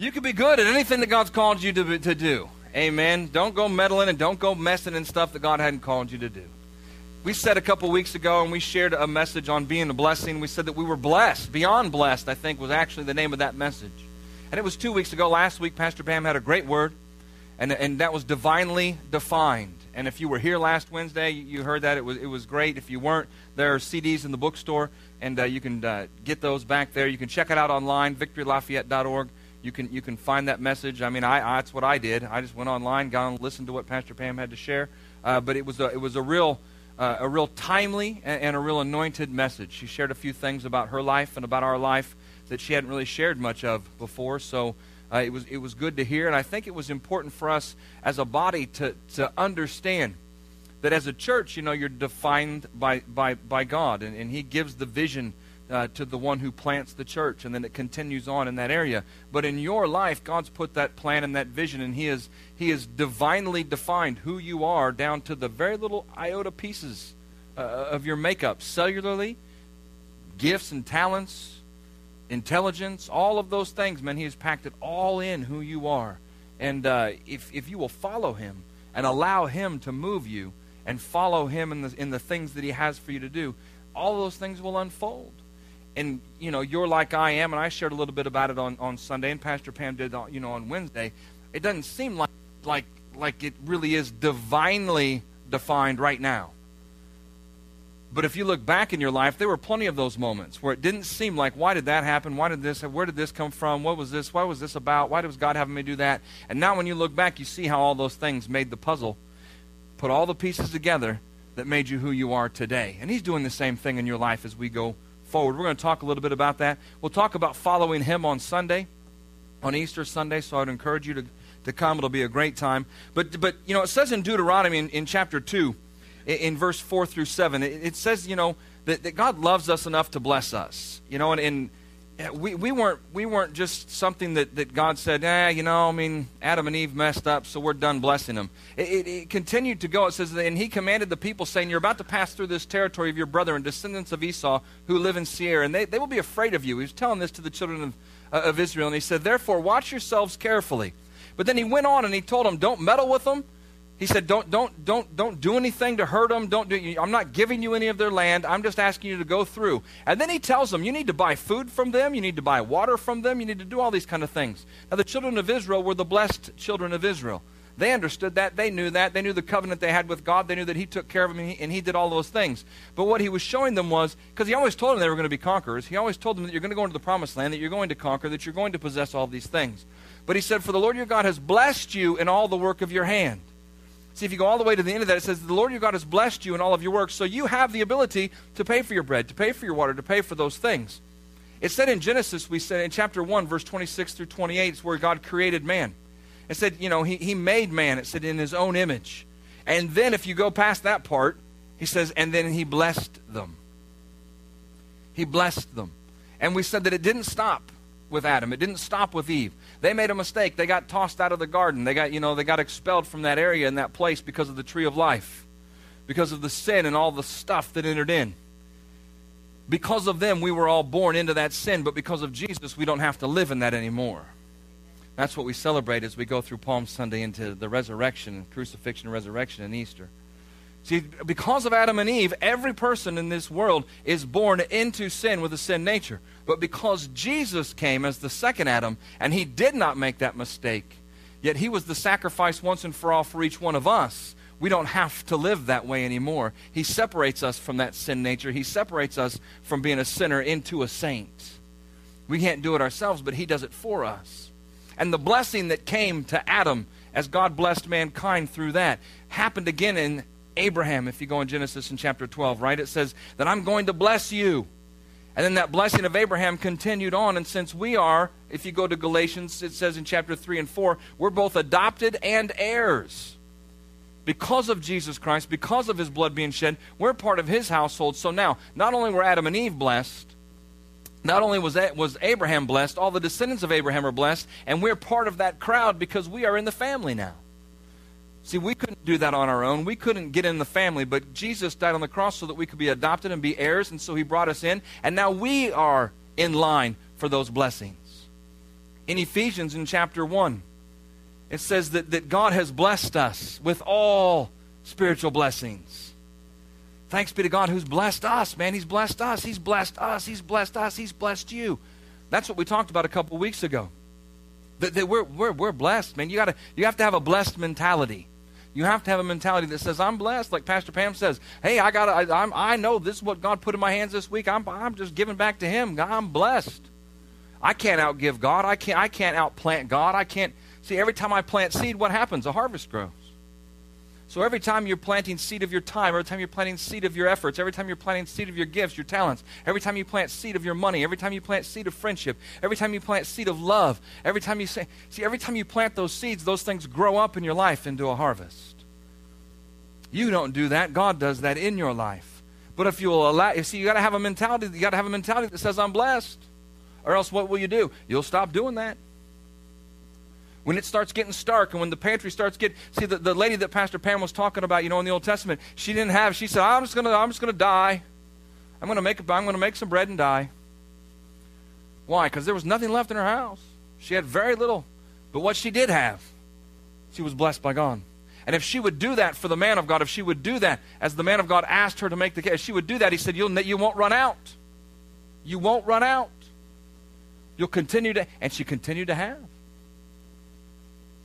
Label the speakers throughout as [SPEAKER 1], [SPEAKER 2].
[SPEAKER 1] You can be good at anything that God's called you to, to do. Amen. Don't go meddling and don't go messing in stuff that God hadn't called you to do. We said a couple weeks ago, and we shared a message on being a blessing. We said that we were blessed. Beyond blessed, I think, was actually the name of that message. And it was two weeks ago. Last week, Pastor Pam had a great word, and, and that was divinely defined. And if you were here last Wednesday, you heard that. It was, it was great. If you weren't, there are CDs in the bookstore, and uh, you can uh, get those back there. You can check it out online, victorylafayette.org you can you can find that message. I mean, I, I that's what I did. I just went online, got listened to what Pastor Pam had to share. Uh, but it was a, it was a real uh, a real timely and, and, a real anointed message. She shared a few things about her life and about our life that she hadn't really shared much of before. So uh, it was it was good to hear, and I think it was important for us as a body to to understand that as a church, you know, you're defined by by by God, and, and He gives the vision uh, to the one who plants the church, and then it continues on in that area. But in your life, God's put that plan and that vision, and He has He has divinely defined who you are down to the very little iota pieces uh, of your makeup, cellularly, gifts and talents, intelligence, all of those things. Man, He has packed it all in who you are, and uh, if if you will follow Him and allow Him to move you and follow Him in the in the things that He has for you to do, all those things will unfold and you know you're like I am, and I shared a little bit about it on, on Sunday, and Pastor Pam did on, you know on Wednesday. It doesn't seem like like like it really is divinely defined right now. But if you look back in your life, there were plenty of those moments where it didn't seem like, why did that happen? Why did this? Where did this come from? What was this? Why was this about? Why was God having me do that? And now, when you look back, you see how all those things made the puzzle, put all the pieces together that made you who you are today. And He's doing the same thing in your life as we go forward. We're going to talk a little bit about that. We'll talk about following him on Sunday, on Easter Sunday, so I'd encourage you to, to come. It'll be a great time. But, but you know, it says in Deuteronomy in, in chapter 2, in, in, verse 4 through 7, it, it says, you know, that, that, God loves us enough to bless us. You know, and, and we, we weren't we weren't just something that, that God said, eh, you know, I mean, Adam and Eve messed up, so we're done blessing them. It, it, it, continued to go. It says, and he commanded the people, saying, You're about to pass through this territory of your brother and descendants of Esau who live in Seir, and they, they will be afraid of you. He was telling this to the children of, uh, of Israel, and he said, Therefore, watch yourselves carefully. But then he went on and he told them, Don't meddle with them he said, don't, don't, don't, don't do anything to hurt them. Don't do, I'm not giving you any of their land. I'm just asking you to go through. And then he tells them, you need to buy food from them. You need to buy water from them. You need to do all these kind of things. Now, the children of Israel were the blessed children of Israel. They understood that. They knew that. They knew the covenant they had with God. They knew that He took care of them and He, and he did all those things. But what He was showing them was, because He always told them they were going to be conquerors, He always told them that you're going to go into the promised land, that you're going to conquer, that you're going to possess all these things. But He said, For the Lord your God has blessed you in all the work of your hand. See, if you go all the way to the end of that, it says, The Lord your God has blessed you in all of your works, so you have the ability to pay for your bread, to pay for your water, to pay for those things. It said in Genesis, we said in chapter 1, verse 26 through 28, it's where God created man. It said, you know, he, he made man, it said, in his own image. And then if you go past that part, he says, and then he blessed them. He blessed them. And we said that it didn't stop with Adam. It didn't stop with Eve. They made a mistake. They got tossed out of the garden. They got, you know, they got expelled from that area and that place because of the tree of life. Because of the sin and all the stuff that entered in. Because of them, we were all born into that sin, but because of Jesus, we don't have to live in that anymore. That's what we celebrate as we go through Palm Sunday into the resurrection, crucifixion, resurrection, and Easter. See, because of Adam and Eve, every person in this world is born into sin with a sin nature. But because Jesus came as the second Adam, and he did not make that mistake, yet he was the sacrifice once and for all for each one of us, we don't have to live that way anymore. He separates us from that sin nature, he separates us from being a sinner into a saint. We can't do it ourselves, but he does it for us. And the blessing that came to Adam as God blessed mankind through that happened again in Abraham, if you go in Genesis in chapter 12, right? It says that I'm going to bless you. And then that blessing of Abraham continued on. And since we are, if you go to Galatians, it says in chapter 3 and 4, we're both adopted and heirs. Because of Jesus Christ, because of his blood being shed, we're part of his household. So now, not only were Adam and Eve blessed, not only was, that, was Abraham blessed, all the descendants of Abraham are blessed, and we're part of that crowd because we are in the family now. See, we couldn't do that on our own. We couldn't get in the family, but Jesus died on the cross so that we could be adopted and be heirs, and so he brought us in, and now we are in line for those blessings. In Ephesians in chapter 1, it says that, that God has blessed us with all spiritual blessings. Thanks be to God who's blessed us, man. He's blessed us. He's blessed us. He's blessed us. He's blessed you. That's what we talked about a couple weeks ago. That, that we're, we're, we're blessed, man. You, gotta, you have to have a blessed mentality. You have to have a mentality that says, I'm blessed. Like Pastor Pam says, hey, I, gotta, I, I'm, I know this is what God put in my hands this week. I'm, I'm just giving back to Him. I'm blessed. I can't outgive God. I can't, I can't outplant God. I can't. See, every time I plant seed, what happens? A harvest grows. So every time you're planting seed of your time, every time you're planting seed of your efforts, every time you're planting seed of your gifts, your talents, every time you plant seed of your money, every time you plant seed of friendship, every time you plant seed of love, every time you say, see, every time you plant those seeds, those things grow up in your life into a harvest. You don't do that. God does that in your life. But if you will allow, you see, you got to have a mentality. You got to have a mentality that says, "I'm blessed," or else what will you do? You'll stop doing that when it starts getting stark and when the pantry starts getting see the, the lady that pastor pam was talking about you know in the old testament she didn't have she said i'm just gonna i'm just gonna die. I'm gonna make i'm gonna make some bread and die. Why? Because there was nothing left in her house. She had very little. But what she did have she was blessed by god. And if she would do that for the man of god if she would do that as the man of god asked her to make the case she would do that he said you'll you won't run out. You won't run out. You'll continue to and she continued to have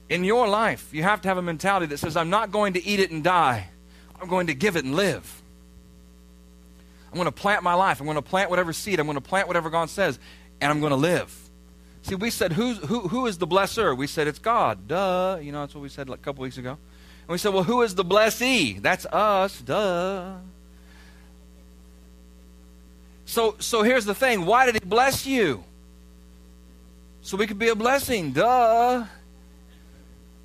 [SPEAKER 1] in your life, you have to have a mentality that says, I'm not going to eat it and die. I'm going to give it and live. I'm going to plant my life. I'm going to plant whatever seed. I'm going to plant whatever God says, and I'm going to live. See, we said, who, who is the blesser? We said, It's God. Duh. You know, that's what we said like a couple weeks ago. And we said, Well, who is the blessee? That's us. Duh. So, so here's the thing why did He bless you? So we could be a blessing. Duh.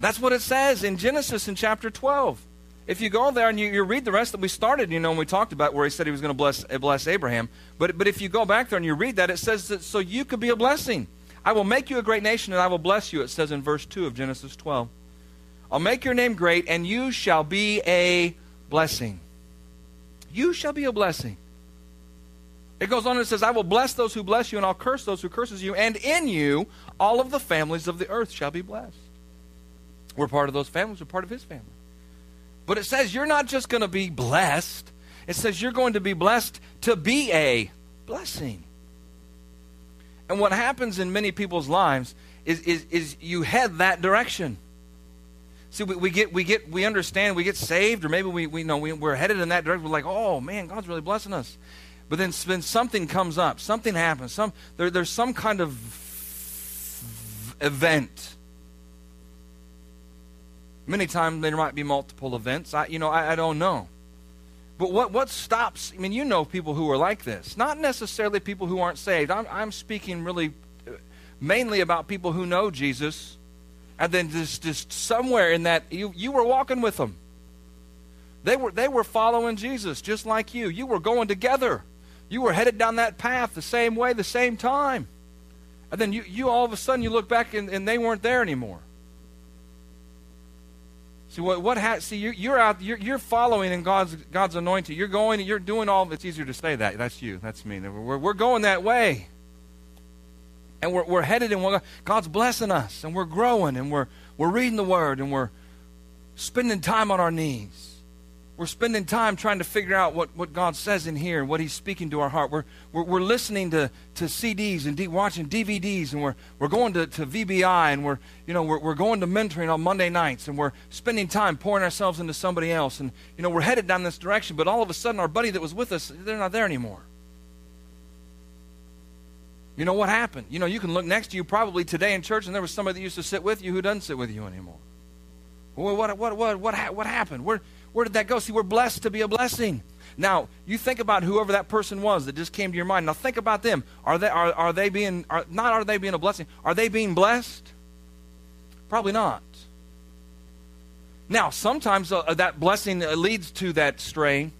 [SPEAKER 1] That's what it says in Genesis in chapter 12. If you go there and you, you read the rest that we started, you know, when we talked about where he said he was going to bless, eh, bless Abraham. But, but if you go back there and you read that, it says that so you could be a blessing. I will make you a great nation and I will bless you, it says in verse 2 of Genesis 12. I'll make your name great and you shall be a blessing. You shall be a blessing. It goes on and says, I will bless those who bless you and I'll curse those who curses you, and in you all of the families of the earth shall be blessed. We're part of those families, we're part of his family. But it says you're not just going to be blessed, it says you're going to be blessed to be a blessing. And what happens in many people's lives is, is, is you head that direction. See, we, we, get, we, get, we understand, we get saved, or maybe we, we know we, we're headed in that direction. We're like, oh man, God's really blessing us. But then, then something comes up, something happens, some, there, there's some kind of event Many times there might be multiple events. I, you know, I, I don't know. But what, what stops, I mean, you know people who are like this. Not necessarily people who aren't saved. I'm, I'm speaking really uh, mainly about people who know Jesus. And then just, just somewhere in that, you, you were walking with them. They were, they were following Jesus just like you. You were going together. You were headed down that path the same way, the same time. And then you, you all of a sudden you look back and, and they weren't there anymore. See what what ha- see you're, you're out you're, you're following in God's God's anointing. You're going you're doing all. It's easier to say that. That's you. That's me. We're we're going that way, and we're we're headed in. God's blessing us, and we're growing, and we're we're reading the Word, and we're spending time on our knees. We're spending time trying to figure out what, what God says in here and what He's speaking to our heart. We're, we're, we're listening to, to CDs and D, watching DVDs, and we're, we're going to, to VBI, and we're, you know, we're, we're going to mentoring on Monday nights, and we're spending time pouring ourselves into somebody else. And, you know, we're headed down this direction, but all of a sudden, our buddy that was with us, they're not there anymore. You know what happened? You know, you can look next to you probably today in church, and there was somebody that used to sit with you who doesn't sit with you anymore. Well, what, what, what, what, what happened? Where, where did that go? See, we're blessed to be a blessing. Now, you think about whoever that person was that just came to your mind. Now, think about them. Are they, are, are they being, are, not are they being a blessing, are they being blessed? Probably not. Now, sometimes uh, that blessing uh, leads to that straying.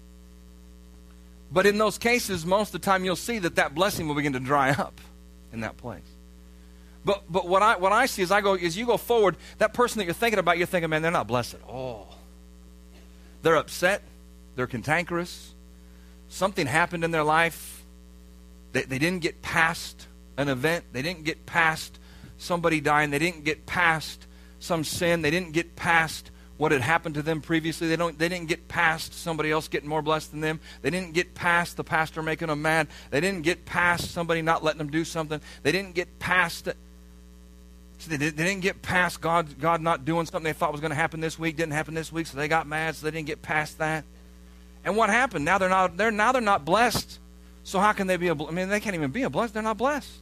[SPEAKER 1] But in those cases, most of the time you'll see that that blessing will begin to dry up in that place. But, but what, I, what I see as I go, as you go forward, that person that you're thinking about, you're thinking, man, they're not blessed at all. They're upset. They're cantankerous. Something happened in their life. They, they didn't get past an event. They didn't get past somebody dying. They didn't get past some sin. They didn't get past what had happened to them previously. They, don't, they didn't get past somebody else getting more blessed than them. They didn't get past the pastor making them mad. They didn't get past somebody not letting them do something. They didn't get past it. they, they didn't get past God, God not doing something they thought was going to happen this week. Didn't happen this week, so they got mad, so they didn't get past that. And what happened? Now they're not, they're, now they're not blessed. So how can they be a, I mean, they can't even be a blessed. They're not blessed.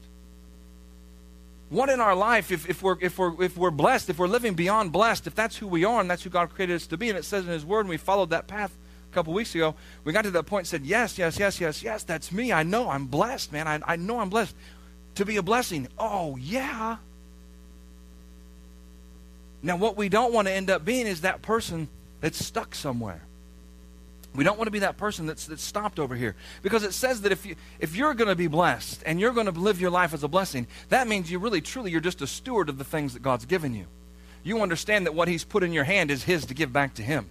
[SPEAKER 1] What in our life, if, if, we're, if, we're, if we're blessed, if we're living beyond blessed, if that's who we are and that's who God created us to be, and it says in His Word, and we followed that path a couple weeks ago, we got to that point and said, Yes, yes, yes, yes, yes, that's me. I know I'm blessed, man. I, I know I'm blessed. To be a blessing. Oh, yeah. Now, what we don't want to end up being is that person that's stuck somewhere. We don't want to be that person that's, that's stopped over here. Because it says that if, you, if you're going to be blessed and you're going to live your life as a blessing, that means you really, truly, you're just a steward of the things that God's given you. You understand that what He's put in your hand is His to give back to Him.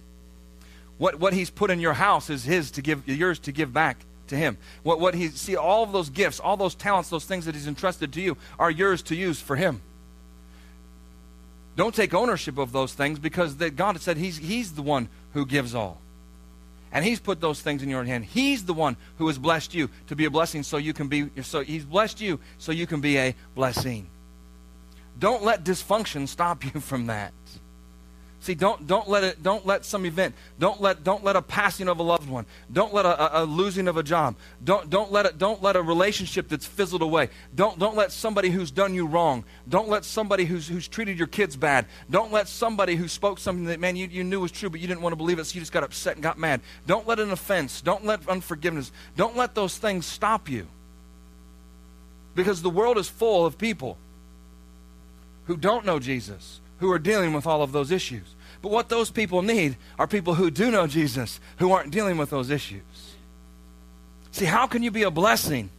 [SPEAKER 1] What, what He's put in your house is His to give, yours to give back to Him. What, what He, see, all of those gifts, all those talents, those things that He's entrusted to you are yours to use for Him. Don't take ownership of those things because that God said he's, he's the one who gives all. And He's put those things in your hand. He's the one who has blessed you to be a blessing so you can be, so He's blessed you so you can be a blessing. Don't let dysfunction stop you from that. See, don't, don't let it, don't let some event, don't let, don't let a passing of a loved one, don't let a, a, a, losing of a job, don't, don't let it, don't let a relationship that's fizzled away, don't, don't let somebody who's done you wrong, don't let somebody who's, who's treated your kids bad, don't let somebody who spoke something that, man, you, you knew was true, but you didn't want to believe it, so you just got upset and got mad. Don't let an offense, don't let unforgiveness, don't let those things stop you. Because the world is full of people who don't know Jesus who are dealing with all of those issues. But what those people need are people who do know Jesus, who aren't dealing with those issues. See, how can you be a blessing?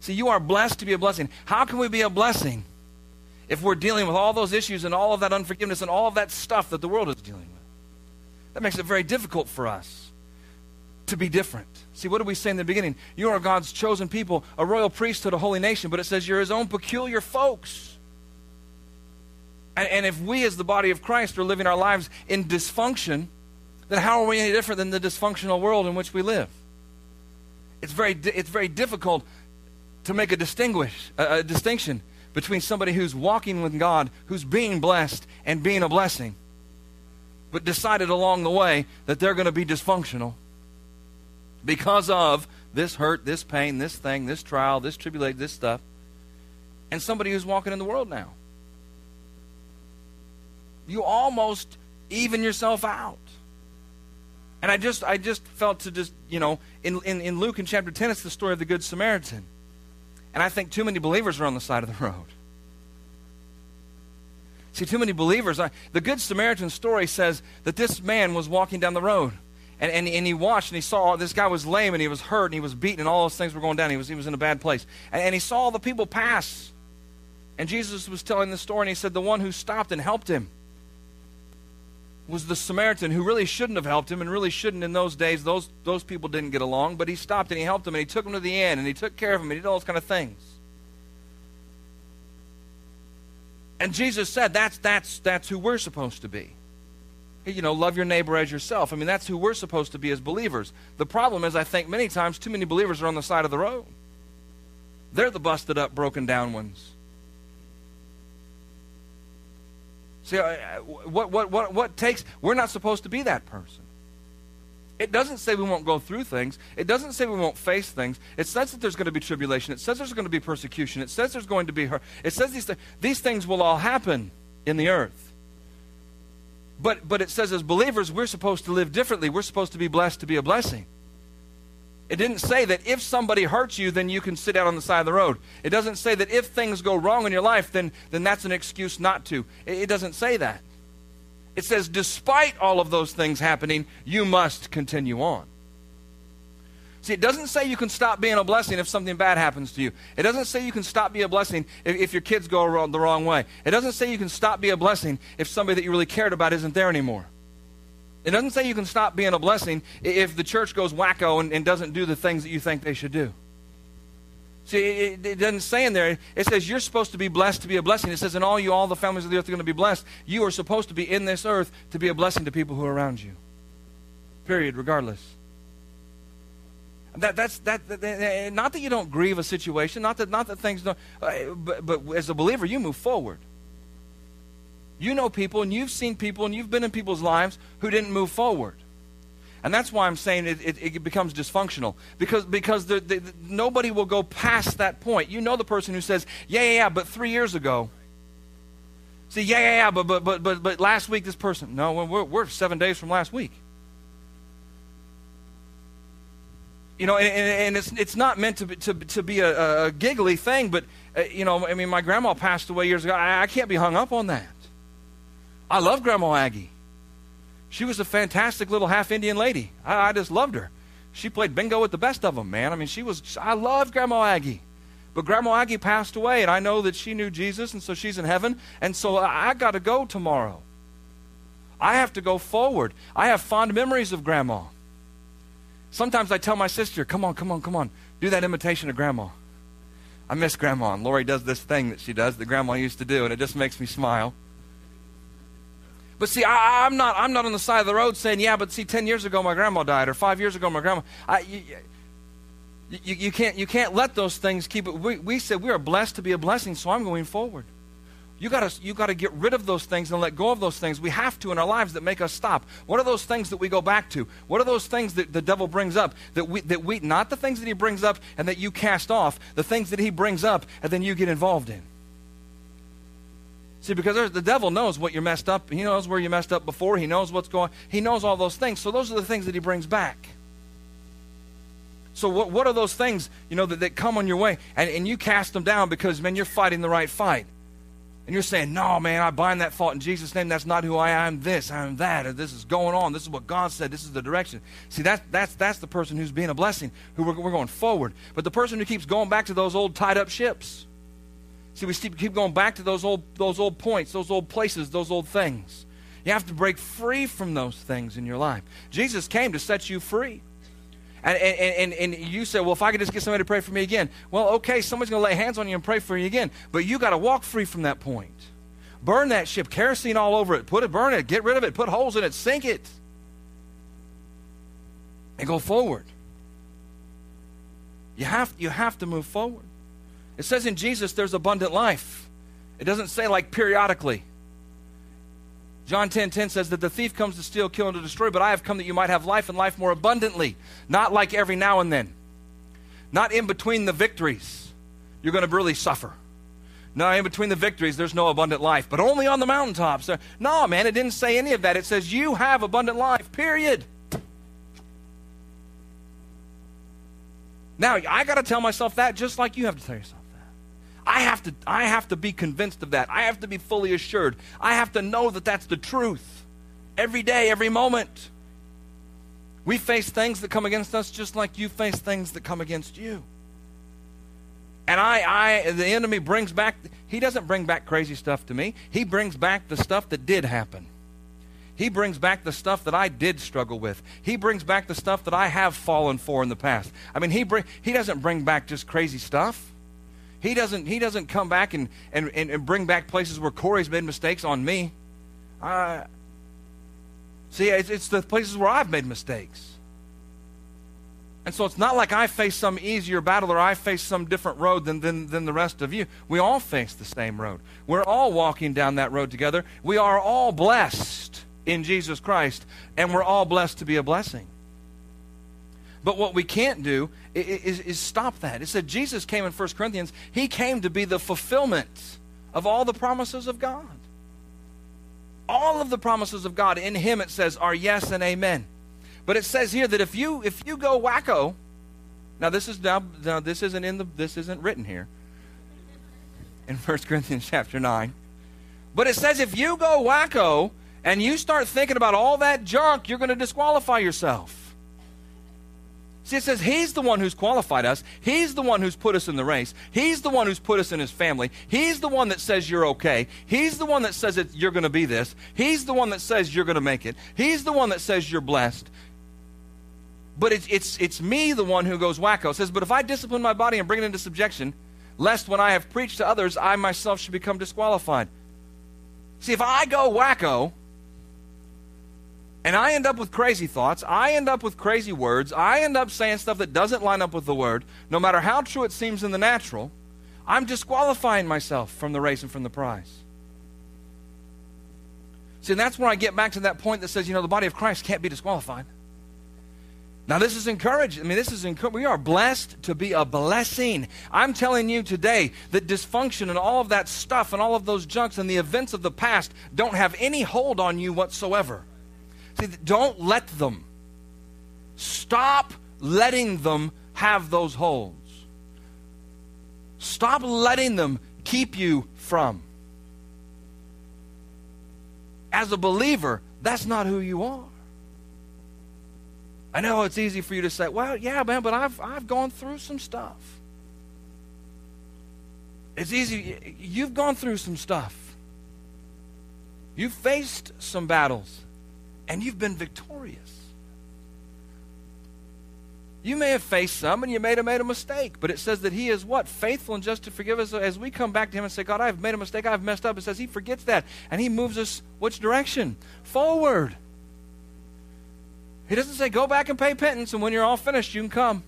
[SPEAKER 1] See, you are blessed to be a blessing. How can we be a blessing if we're dealing with all those issues and all of that unforgiveness and all of that stuff that the world is dealing with? That makes it very difficult for us to be different. See, what did we say in the beginning? You are God's chosen people, a royal priesthood, a holy nation, but it says you're his own peculiar folks. And, and if we, as the body of Christ, are living our lives in dysfunction, then how are we any different than the dysfunctional world in which we live? It's very, it's very difficult to make a, distinguish, a, a distinction between somebody who's walking with God, who's being blessed, and being a blessing, but decided along the way that they're going to be dysfunctional because of this hurt, this pain, this thing, this trial, this tribulation, this stuff, and somebody who's walking in the world now you almost even yourself out. And I just I just felt to just, you know, in, in, in Luke in chapter 10, it's the story of the Good Samaritan. And I think too many believers are on the side of the road. See, too many believers. I, the Good Samaritan story says that this man was walking down the road. And, and, and he watched and he saw this guy was lame and he was hurt and he was beaten and all those things were going down. He was, he was in a bad place. And, and he saw all the people pass. And Jesus was telling the story and he said, The one who stopped and helped him was the Samaritan who really shouldn't have helped him and really shouldn't in those days. Those, those people didn't get along, but he stopped and he helped him and he took him to the inn and he took care of him and he did all those kind of things. And Jesus said that's, that's, that's who we're supposed to be. You know, love your neighbor as yourself. I mean, that's who we're supposed to be as believers. The problem is, I think many times too many believers are on the side of the road. They're the busted up, broken down ones. See, uh, what, what, what, what takes, we're not supposed to be that person. It doesn't say we won't go through things. It doesn't say we won't face things. It says that there's going to be tribulation. It says there's going to be persecution. It says there's going to be hurt. It says these, th- these things will all happen in the earth. But, but it says as believers, we're supposed to live differently. We're supposed to be blessed to be a blessing. It didn't say that if somebody hurts you, then you can sit out on the side of the road. It doesn't say that if things go wrong in your life, then, then that's an excuse not to. It, it doesn't say that. It says, despite all of those things happening, you must continue on. See, it doesn't say you can stop being a blessing if something bad happens to you. It doesn't say you can stop being a blessing if, if your kids go the wrong way. It doesn't say you can stop being a blessing if somebody that you really cared about isn't there anymore. It doesn't say you can stop being a blessing if the church goes wacko and, and doesn't do the things that you think they should do. See, it, it, doesn't say in there. It says you're supposed to be blessed to be a blessing. It says, in all you, all the families of the earth are going to be blessed. You are supposed to be in this earth to be a blessing to people who are around you. Period, regardless. That, that's that, that, Not that you don't grieve a situation, not that, not that things don't. Uh, but, but as a believer, you move forward. You know people, and you've seen people, and you've been in people's lives who didn't move forward. And that's why I'm saying it, it, it becomes dysfunctional. Because, because the, the, the, nobody will go past that point. You know the person who says, yeah, yeah, yeah, but three years ago. See, yeah, yeah, yeah, but, but, but, but, but last week this person. No, we're, we're seven days from last week. You know, and, and it's, it's not meant to be, to, to be a, a giggly thing, but, uh, you know, I mean, my grandma passed away years ago. I, I can't be hung up on that. I love Grandma Aggie. She was a fantastic little half Indian lady. I, I, just loved her. She played bingo with the best of them, man. I mean, she was, I loved Grandma Aggie. But Grandma Aggie passed away, and I know that she knew Jesus, and so she's in heaven, and so I, I got to go tomorrow. I have to go forward. I have fond memories of Grandma. Sometimes I tell my sister, come on, come on, come on, do that imitation of Grandma. I miss Grandma, and Lori does this thing that she does that Grandma used to do, and it just makes me smile. But see, I, am not, I'm not on the side of the road saying, yeah, but see, 10 years ago my grandma died, or five years ago my grandma. I, you, you, you, can't, you can't let those things keep it. We, we said we are blessed to be a blessing, so I'm going forward. You got to you got to get rid of those things and let go of those things. We have to in our lives that make us stop. What are those things that we go back to? What are those things that the devil brings up that we that we not the things that he brings up and that you cast off, the things that he brings up and then you get involved in. See, because the devil knows what you're messed up. He knows where you messed up before. He knows what's going He knows all those things. So those are the things that he brings back. So what, what are those things, you know, that, that come on your way? And, and you cast them down because, man, you're fighting the right fight. And you're saying, no, man, I bind that fault in Jesus' name. That's not who I am. I'm this, I'm that. Or this is going on. This is what God said. This is the direction. See, that, that's, that's the person who's being a blessing, who we're, we're going forward. But the person who keeps going back to those old tied up ships, See, we keep going back to those old, those old points, those old places, those old things. You have to break free from those things in your life. Jesus came to set you free. And, and, and, and you say, well, if I could just get somebody to pray for me again. Well, okay, somebody's going to lay hands on you and pray for you again. But you got to walk free from that point. Burn that ship, kerosene all over it. Put it, burn it, get rid of it, put holes in it, sink it. And go forward. You have, you have to move forward. It says in Jesus there's abundant life. It doesn't say like periodically. John 10 10 says that the thief comes to steal, kill, and to destroy, but I have come that you might have life and life more abundantly. Not like every now and then. Not in between the victories. You're going to really suffer. No, in between the victories, there's no abundant life, but only on the mountaintops. No, man, it didn't say any of that. It says you have abundant life, period. Now, I got to tell myself that just like you have to tell yourself. I have to I have to be convinced of that. I have to be fully assured. I have to know that that's the truth. Every day, every moment. We face things that come against us just like you face things that come against you. And I, I, the enemy brings back, he doesn't bring back crazy stuff to me. He brings back the stuff that did happen. He brings back the stuff that I did struggle with. He brings back the stuff that I have fallen for in the past. I mean, he, bring, he doesn't bring back just crazy stuff. He doesn't, he doesn't come back and, and, and bring back places where Corey's made mistakes on me. Uh, see, it's, it's the places where I've made mistakes. And so it's not like I face some easier battle or I face some different road than, than, than the rest of you. We all face the same road. We're all walking down that road together. We are all blessed in Jesus Christ, and we're all blessed to be a blessing. But what we can't do is, is, stop that. It said Jesus came in 1 Corinthians, he came to be the fulfillment of all the promises of God. All of the promises of God in him, it says, are yes and amen. But it says here that if you if you go wacko, now this is now, now this isn't in the this isn't written here in 1 Corinthians chapter 9. But it says if you go wacko and you start thinking about all that junk, you're going to disqualify yourself. See, it says He's the one who's qualified us. He's the one who's put us in the race. He's the one who's put us in His family. He's the one that says you're okay. He's the one that says that you're going to be this. He's the one that says you're going to make it. He's the one that says you're blessed. But it's, it's, it's me, the one who goes wacko. It says, But if I discipline my body and bring it into subjection, lest when I have preached to others, I myself should become disqualified. See, if I go wacko, and I end up with crazy thoughts, I end up with crazy words, I end up saying stuff that doesn't line up with the word, no matter how true it seems in the natural, I'm disqualifying myself from the race and from the prize. See, and that's where I get back to that point that says, you know, the body of Christ can't be disqualified. Now, this is encouraging. I mean, this is encouraging. We are blessed to be a blessing. I'm telling you today that dysfunction and all of that stuff and all of those junks and the events of the past don't have any hold on you whatsoever. Don't let them. Stop letting them have those holds. Stop letting them keep you from. As a believer, that's not who you are. I know it's easy for you to say, well, yeah, man, but I've, I've gone through some stuff. It's easy. You've gone through some stuff. You've faced some battles, and you've been victorious. You may have faced some and you may have made a mistake, but it says that He is what? Faithful and just to forgive us as we come back to Him and say, God, I've made a mistake, I've messed up. It says He forgets that and He moves us which direction? Forward. He doesn't say, go back and pay penance, and when you're all finished, you can come.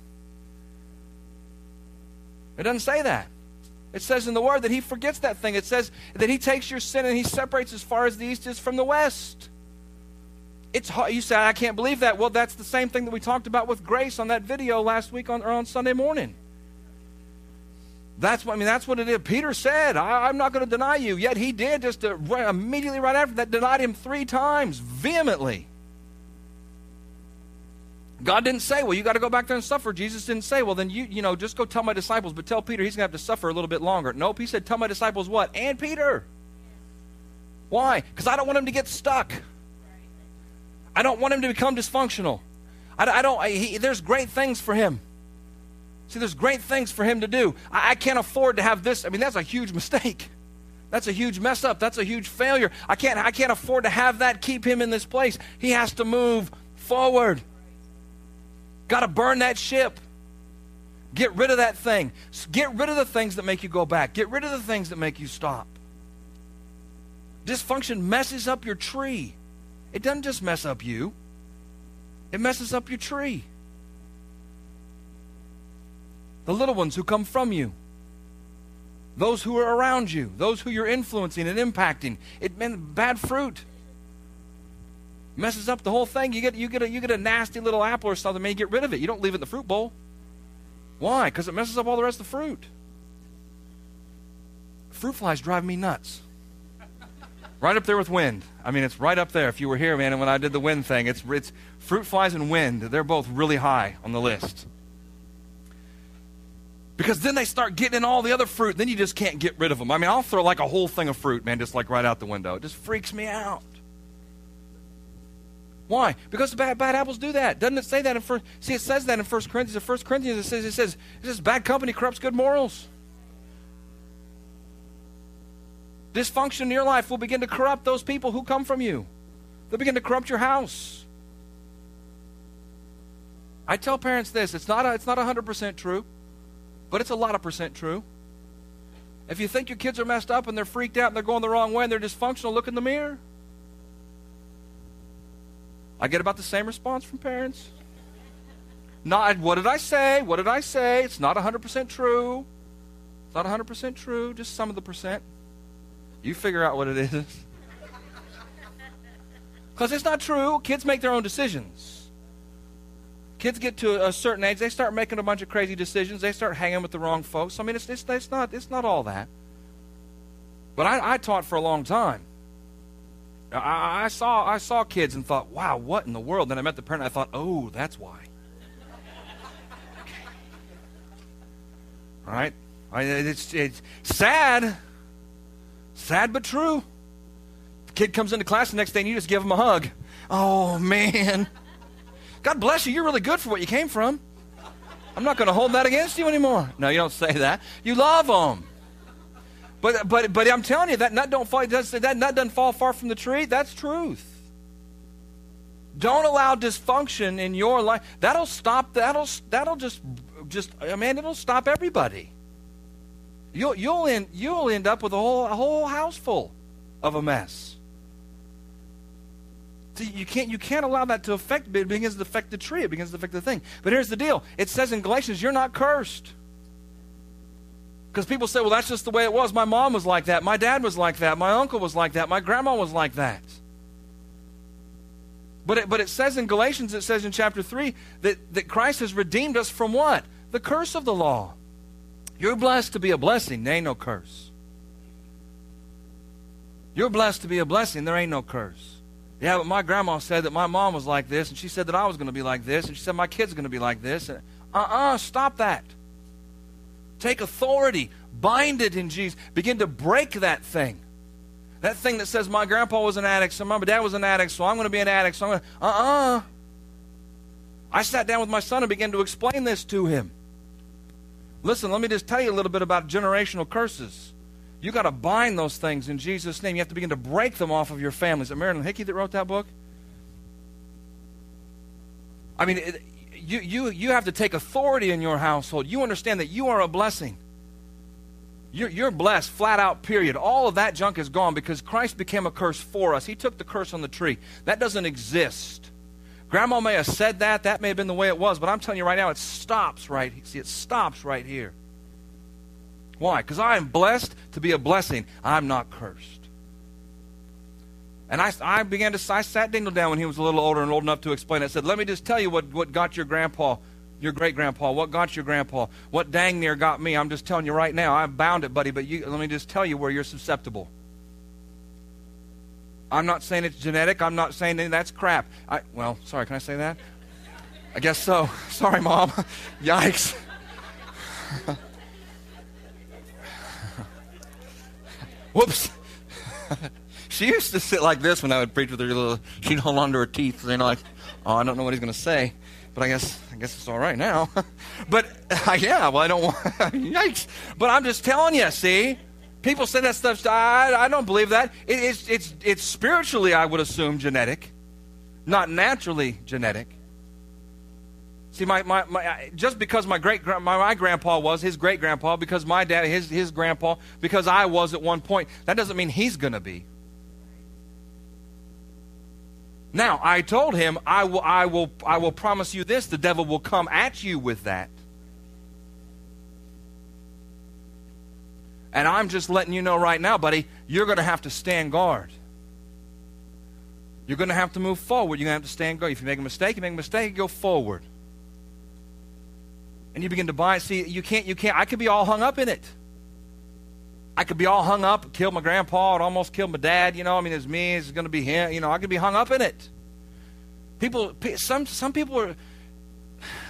[SPEAKER 1] It doesn't say that. It says in the Word that He forgets that thing. It says that He takes your sin and He separates as far as the East is from the West. It's hard. You say, I can't believe that. Well, that's the same thing that we talked about with grace on that video last week on, or on Sunday morning. That's what I mean. That's what it is. Peter said, I, am not going to deny you." Yet he did, just uh, to, immediately right after that, denied him three times vehemently. God didn't say, well, you got to go back there and suffer. Jesus didn't say, well, then you, you know, just go tell my disciples, but tell Peter he's going to have to suffer a little bit longer. Nope, he said, tell my disciples what? And Peter. Why? Because I don't want him to get stuck. I don't want him to become dysfunctional. I, I don't, I, he, there's great things for him. See, there's great things for him to do. I, I can't afford to have this. I mean, that's a huge mistake. That's a huge mess up. That's a huge failure. I can't, I can't afford to have that keep him in this place. He has to move forward. Got to burn that ship. Get rid of that thing. Get rid of the things that make you go back. Get rid of the things that make you stop. Dysfunction messes up your tree. It doesn't just mess up you, it messes up your tree. The little ones who come from you, those who are around you, those who you're influencing and impacting. It meant bad fruit messes up the whole thing. You get, you, get a, you get a nasty little apple or something, man, you get rid of it. You don't leave it in the fruit bowl. Why? Because it messes up all the rest of the fruit. Fruit flies drive me nuts. Right up there with wind. I mean, it's right up there. If you were here, man, and when I did the wind thing, it's, it's fruit flies and wind. They're both really high on the list. Because then they start getting in all the other fruit, then you just can't get rid of them. I mean, I'll throw like a whole thing of fruit, man, just like right out the window. It just freaks me out. Why? Because bad, bad apples do that. Doesn't it say that in first? See, it says that in First Corinthians. In First Corinthians, it says it says it says bad company corrupts good morals. Dysfunction in your life will begin to corrupt those people who come from you. They'll begin to corrupt your house. I tell parents this: it's not a, it's not hundred percent true, but it's a lot of percent true. If you think your kids are messed up and they're freaked out and they're going the wrong way and they're dysfunctional, look in the mirror. I get about the same response from parents. Not, what did I say? What did I say? It's not 100% true. It's not 100% true, just some of the percent. You figure out what it is. Because it's not true. Kids make their own decisions. Kids get to a certain age, they start making a bunch of crazy decisions. They start hanging with the wrong folks. I mean, it's, it's, it's, not, it's not all that. But I, I taught for a long time. I, I, saw I saw kids and thought, wow, what in the world? Then I met the parent. And I thought, oh, that's why. okay. All right. I, it's, it's sad, sad but true. The kid comes into class the next day and you just give him a hug. Oh man, God bless you. You're really good for what you came from. I'm not going to hold that against you anymore. No, you don't say that. You love them. But, but, but I'm telling you, that nut, don't fall, that nut doesn't fall far from the tree. That's truth. Don't allow dysfunction in your life. That'll stop. That'll that'll just just. Uh, I mean, it'll stop everybody. You'll you'll end you'll end up with a whole a whole house full of a mess. See, you can't you can't allow that to affect. It begins to affect the tree. It begins to affect the thing. But here's the deal. It says in Galatians, you're not cursed. Because people say, well, that's just the way it was. My mom was like that. My dad was like that. My uncle was like that. My grandma was like that. But it, but it says in Galatians, it says in chapter 3 that, that Christ has redeemed us from what? The curse of the law. You're blessed to be a blessing. There ain't no curse. You're blessed to be a blessing. There ain't no curse. Yeah, but my grandma said that my mom was like this, and she said that I was going to be like this, and she said my kid's going to be like this. Uh uh-uh, uh, stop that. Take authority, bind it in Jesus, begin to break that thing. That thing that says my grandpa was an addict, so my dad was an addict, so I'm going to be an addict, so I'm going to. Uh uh-uh. uh. I sat down with my son and began to explain this to him. Listen, let me just tell you a little bit about generational curses. You got to bind those things in Jesus' name. You have to begin to break them off of your families. Is it Marilyn Hickey that wrote that book? I mean, it, you, you, you have to take authority in your household. You understand that you are a blessing. You're, you're blessed, flat out, period. All of that junk is gone because Christ became a curse for us. He took the curse on the tree. That doesn't exist. Grandma may have said that. That may have been the way it was. But I'm telling you right now, it stops right. See, it stops right here. Why? Because I am blessed to be a blessing. I'm not cursed. And I, I began to, I sat Dingle down when he was a little older and old enough to explain. I said, let me just tell you what, what got your grandpa, your great grandpa, what got your grandpa, what dang near got me. I'm just telling you right now. I'm bound it, buddy, but you, let me just tell you where you're susceptible. I'm not saying it's genetic. I'm not saying that's crap. I, well, sorry, can I say that? I guess so. Sorry, Mom. Yikes. Whoops. She used to sit like this when I would preach with her little. She'd hold on to her teeth, know, like, oh, I don't know what he's going to say, but I guess I guess it's all right now. but uh, yeah, well, I don't want. yikes! But I'm just telling you. See, people say that stuff. I, I don't believe that. It, it's it's it's spiritually, I would assume, genetic, not naturally genetic. See, my, my, my, just because my great my, my grandpa was his great grandpa, because my dad his his grandpa, because I was at one point, that doesn't mean he's going to be. Now, I told him, I will, I, will, I will promise you this the devil will come at you with that. And I'm just letting you know right now, buddy, you're going to have to stand guard. You're going to have to move forward. You're going to have to stand guard. If you make a mistake, you make a mistake, go forward. And you begin to buy. See, you can't, you can't, I could be all hung up in it. I could be all hung up, killed my grandpa, and almost killed my dad. You know, I mean, it's me. It's going to be him. You know, I could be hung up in it. People, some some people are,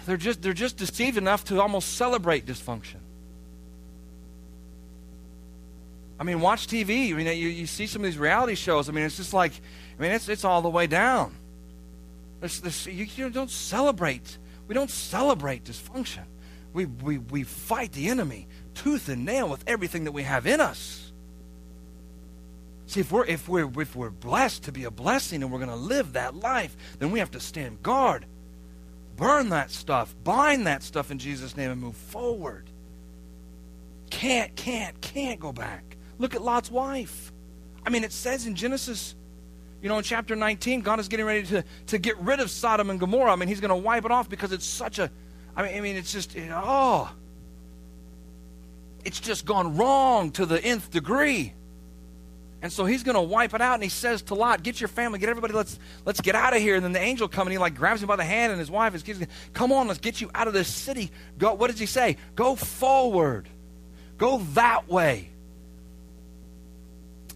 [SPEAKER 1] they're just they're just deceived enough to almost celebrate dysfunction. I mean, watch TV. I mean, you, you see some of these reality shows. I mean, it's just like, I mean, it's it's all the way down. There's, there's, you, you don't celebrate. We don't celebrate dysfunction. We, we, we fight the enemy tooth and nail with everything that we have in us. See, if we're, if we're, if we're blessed to be a blessing and we're going to live that life, then we have to stand guard, burn that stuff, bind that stuff in Jesus' name, and move forward. Can't, can't, can't go back. Look at Lot's wife. I mean, it says in Genesis, you know, in chapter 19, God is getting ready to, to get rid of Sodom and Gomorrah. I mean, He's going to wipe it off because it's such a, I mean, I mean it's just, it, oh it's just gone wrong to the nth degree. And so he's going to wipe it out, and he says to Lot, "Get your family, get everybody. Let's let's get out of here." And then the angel comes and he like grabs him by the hand, and his wife, his kids, come on, let's get you out of this city. Go. What does he say? Go forward. Go that way.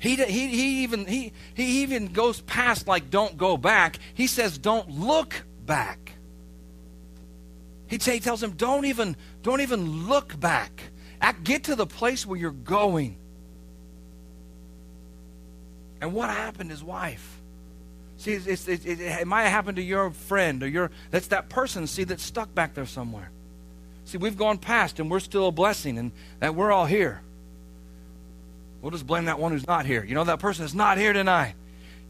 [SPEAKER 1] He, he, he even he, he even goes past like don't go back. He says don't look back. He, t- he tells him don't even don't even look back. Get to the place where you're going. And what happened his wife? See, it's, it, it, it might have happened to your friend or your, that's that person, see, that's stuck back there somewhere. See, we've gone past and we're still a blessing and that we're all here. We'll just blame that one who's not here. You know, that person is not here tonight.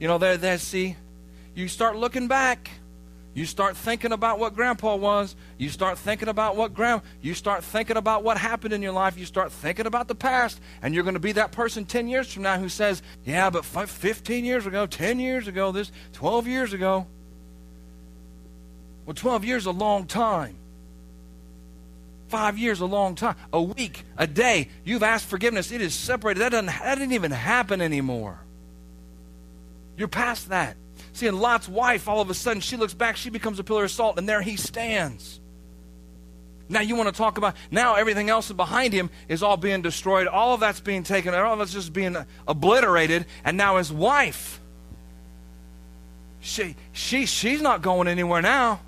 [SPEAKER 1] You know, there, there, see, you start looking back. You start thinking about what grandpa was. You start thinking about what grand you start thinking about what happened in your life. You start thinking about the past and you're going to be that person 10 years from now who says, "Yeah, but 15 years ago, 10 years ago, this 12 years ago." Well, 12 years is a long time. 5 years a long time. A week, a day, you've asked forgiveness. It is separated. That doesn't that didn't even happen anymore. You're past that. See, and Lot's wife, all of a sudden, she looks back, she becomes a pillar of salt, and there he stands. Now you want to talk about now everything else behind him is all being destroyed. All of that's being taken. All of that's just being obliterated. And now his wife, she she she's not going anywhere now.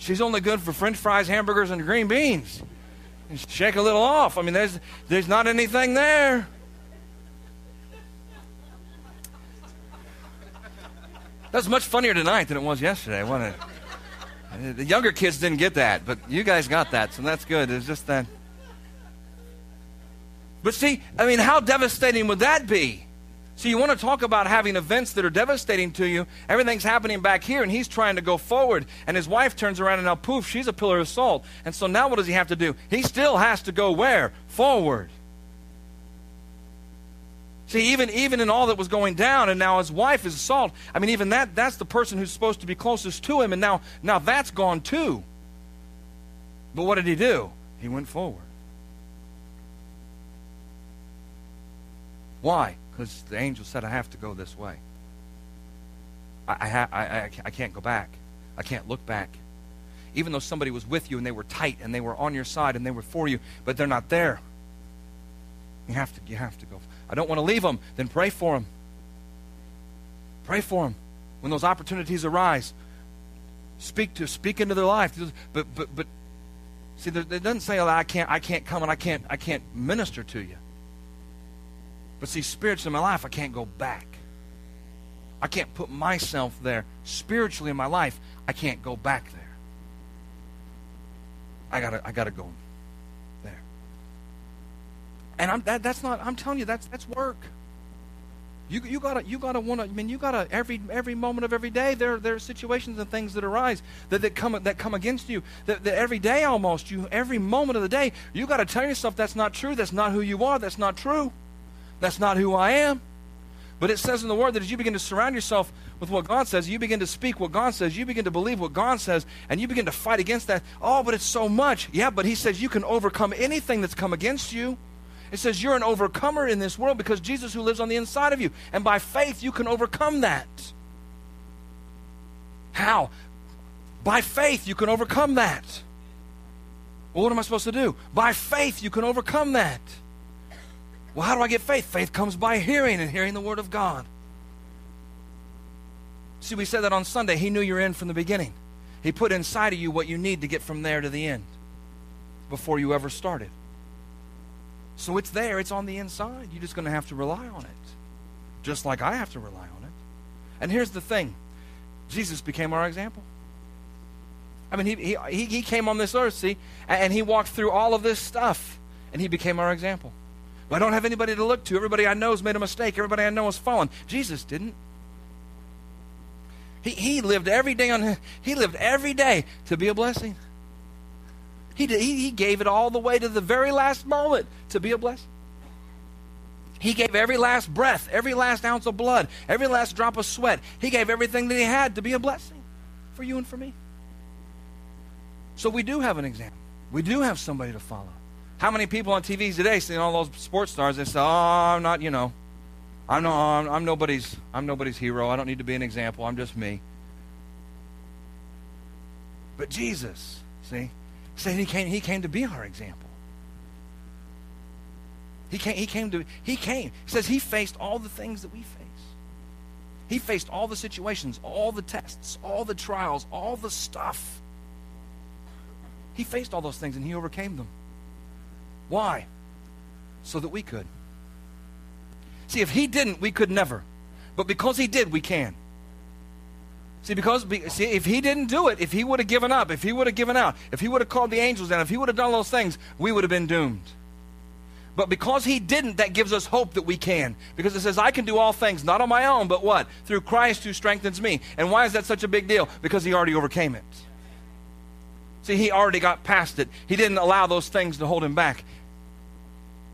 [SPEAKER 1] She's only good for French fries, hamburgers, and green beans. Shake a little off. I mean, there's there's not anything there. That's much funnier tonight than it was yesterday, wasn't it? The younger kids didn't get that, but you guys got that, so that's good. It's just that. But see, I mean, how devastating would that be? So you want to talk about having events that are devastating to you. Everything's happening back here, and he's trying to go forward. And his wife turns around, and now poof, she's a pillar of salt. And so now what does he have to do? He still has to go where? Forward. See, even, even in all that was going down, and now his wife is salt. I mean, even that, that's the person who's supposed to be closest to him, and now, now that's gone too. But what did he do? He went forward. Why? Because the angel said, I have to go this way. I, I, I, I, I can't go back. I can't look back. Even though somebody was with you and they were tight and they were on your side and they were for you, but they're not there. You have to, you have to go. I don't want to leave them. Then pray for them. Pray for them when those opportunities arise. Speak to, speak into their life. But, but, but, see, it doesn't say, oh, I can't, I can't come and I can't, I can't minister to you. But see, spiritually in my life, I can't go back. I can't put myself there. Spiritually in my life, I can't go back there. I gotta, I gotta go there. and I'm, that, that's not, I'm telling you, that's, that's work. You, you gotta you gotta want to. I mean, you gotta every every moment of every day. There there are situations and things that arise that, that come that come against you. That, that every day almost you every moment of the day you gotta tell yourself that's not true. That's not who you are. That's not true. That's not who I am. But it says in the Word that as you begin to surround yourself with what God says, you begin to speak what God says, you begin to believe what God says, and you begin to fight against that. Oh, but it's so much. Yeah, but He says you can overcome anything that's come against you. It says you're an overcomer in this world because Jesus who lives on the inside of you. And by faith, you can overcome that. How? By faith, you can overcome that. Well, what am I supposed to do? By faith, you can overcome that. Well, how do I get faith? Faith comes by hearing and hearing the Word of God. See, we said that on Sunday. He knew you're in from the beginning. He put inside of you what you need to get from there to the end before you ever started. So it's there, it's on the inside. You're just going to have to rely on it, just like I have to rely on it. And here's the thing Jesus became our example. I mean, he, he, he came on this earth, see, and he walked through all of this stuff, and he became our example. But I don't have anybody to look to. Everybody I know has made a mistake. Everybody I know has fallen. Jesus didn't. He, he lived every day on he lived every day to be a blessing. He, did, he, he gave it all the way to the very last moment to be a blessing. He gave every last breath, every last ounce of blood, every last drop of sweat. He gave everything that he had to be a blessing for you and for me. So we do have an example. We do have somebody to follow. How many people on TV today seeing all those sports stars? They say, "Oh, I'm not, you know, I'm no, I'm, I'm nobody's, I'm nobody's hero. I don't need to be an example. I'm just me." But Jesus, see, Said he came, he came to be our example. He came, he came to, he came. He says he faced all the things that we face. He faced all the situations, all the tests, all the trials, all the stuff. He faced all those things and he overcame them. Why? So that we could. See, if he didn't, we could never. But because he did, we can. See, because see, if he didn't do it, if he would have given up, if he would have given out, if he would have called the angels down, if he would have done those things, we would have been doomed. But because he didn't, that gives us hope that we can. Because it says, I can do all things, not on my own, but what? Through Christ who strengthens me. And why is that such a big deal? Because he already overcame it. See, he already got past it. He didn't allow those things to hold him back.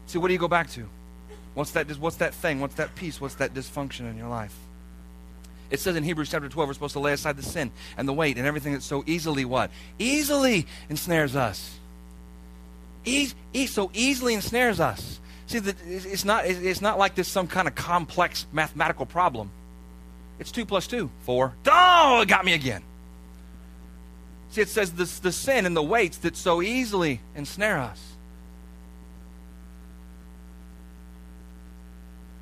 [SPEAKER 1] See, what do you go back to? What's that, what's that thing? What's that piece? What's that dysfunction in your life? It says in Hebrews chapter 12, we're supposed to lay aside the sin and the weight and everything that so easily what? Easily ensnares us. E- so easily ensnares us. See, that it's not, it's not like this some kind of complex mathematical problem. It's 2 plus 2, 4. Oh, it got me again. See, it says this, the sin and the weights that so easily ensnare us.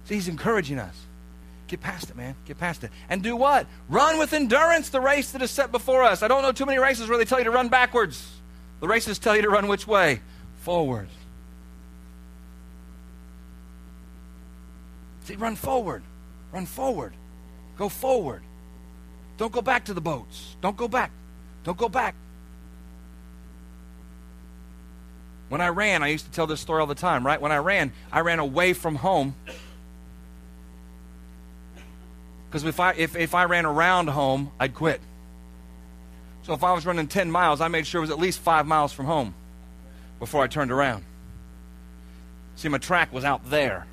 [SPEAKER 1] See, he's encouraging us. Get past it, man. Get past it. And do what? Run with endurance the race that is set before us. I don't know too many races where they tell you to run backwards. The races tell you to run which way? Forward. See, run forward. Run forward. Go forward. Don't go back to the boats. Don't go back. Don't go back. When I ran, I used to tell this story all the time, right? When I ran, I ran away from home because if I, if, if I ran around home, I'd quit. So if I was running 10 miles, I made sure it was at least five miles from home before I turned around. See, my track was out there.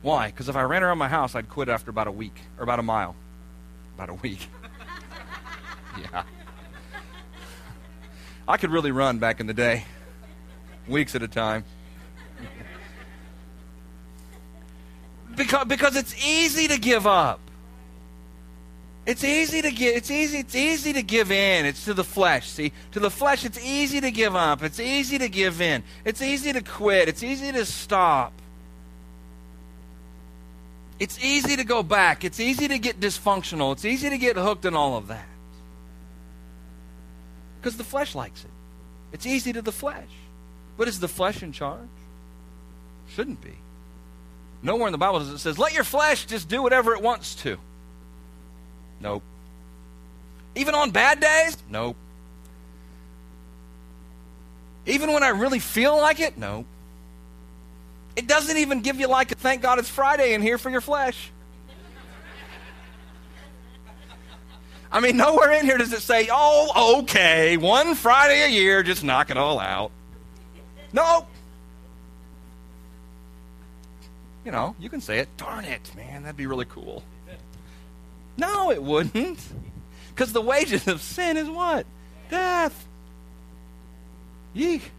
[SPEAKER 1] Why? Because if I ran around my house, I'd quit after about a week, or about a mile. About a week. yeah. I could really run back in the day, weeks at a time. Because, because it's easy to give up. It's easy to give it's easy it's easy to give in. It's to the flesh. See, to the flesh it's easy to give up. It's easy to give in. It's easy to quit. It's easy to stop. It's easy to go back. It's easy to get dysfunctional. It's easy to get hooked in all of that. Because the flesh likes it. It's easy to the flesh. But is the flesh in charge? Shouldn't be. Nowhere in the Bible does it says, let your flesh just do whatever it wants to. Nope. Even on bad days? Nope. Even when I really feel like it? Nope. It doesn't even give you like a thank God it's Friday in here for your flesh. I mean, nowhere in here does it say, oh, okay, one Friday a year, just knock it all out. Nope. You know, you can say it. Darn it, man, that'd be really cool. No, it wouldn't. Because the wages of sin is what? Death. Yeek.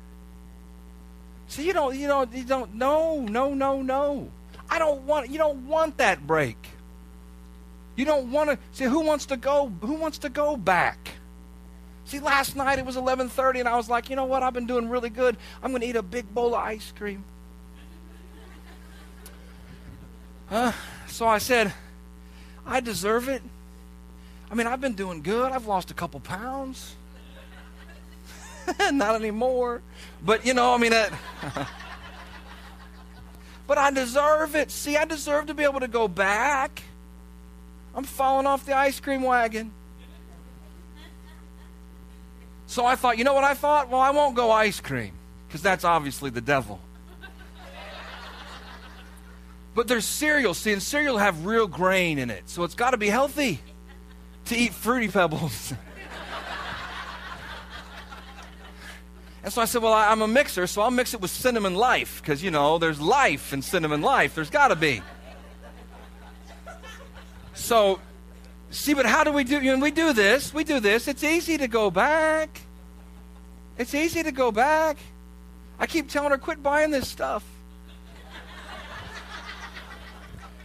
[SPEAKER 1] See, you don't, you don't, you don't, no, no, no, no. I don't want, you don't want that break. You don't want to, see, who wants to go, who wants to go back? See, last night it was 11.30 and I was like, you know what, I've been doing really good. I'm going to eat a big bowl of ice cream. Uh, so I said, I deserve it. I mean, I've been doing good. I've lost a couple pounds. Not anymore. But, you know, I mean, that. but I deserve it. See, I deserve to be able to go back. I'm falling off the ice cream wagon. So I thought, you know what I thought? Well, I won't go ice cream because that's obviously the devil. But there's cereal. See, and cereal have real grain in it. So it's got to be healthy to eat fruity pebbles. and so I said, well, I, am a mixer, so I'll mix it with cinnamon life because, you know, there's life in cinnamon life. There's got to be. So, see, but how do we do? You know, we do this. We do this. It's easy to go back. It's easy to go back. I keep telling her, quit buying this stuff.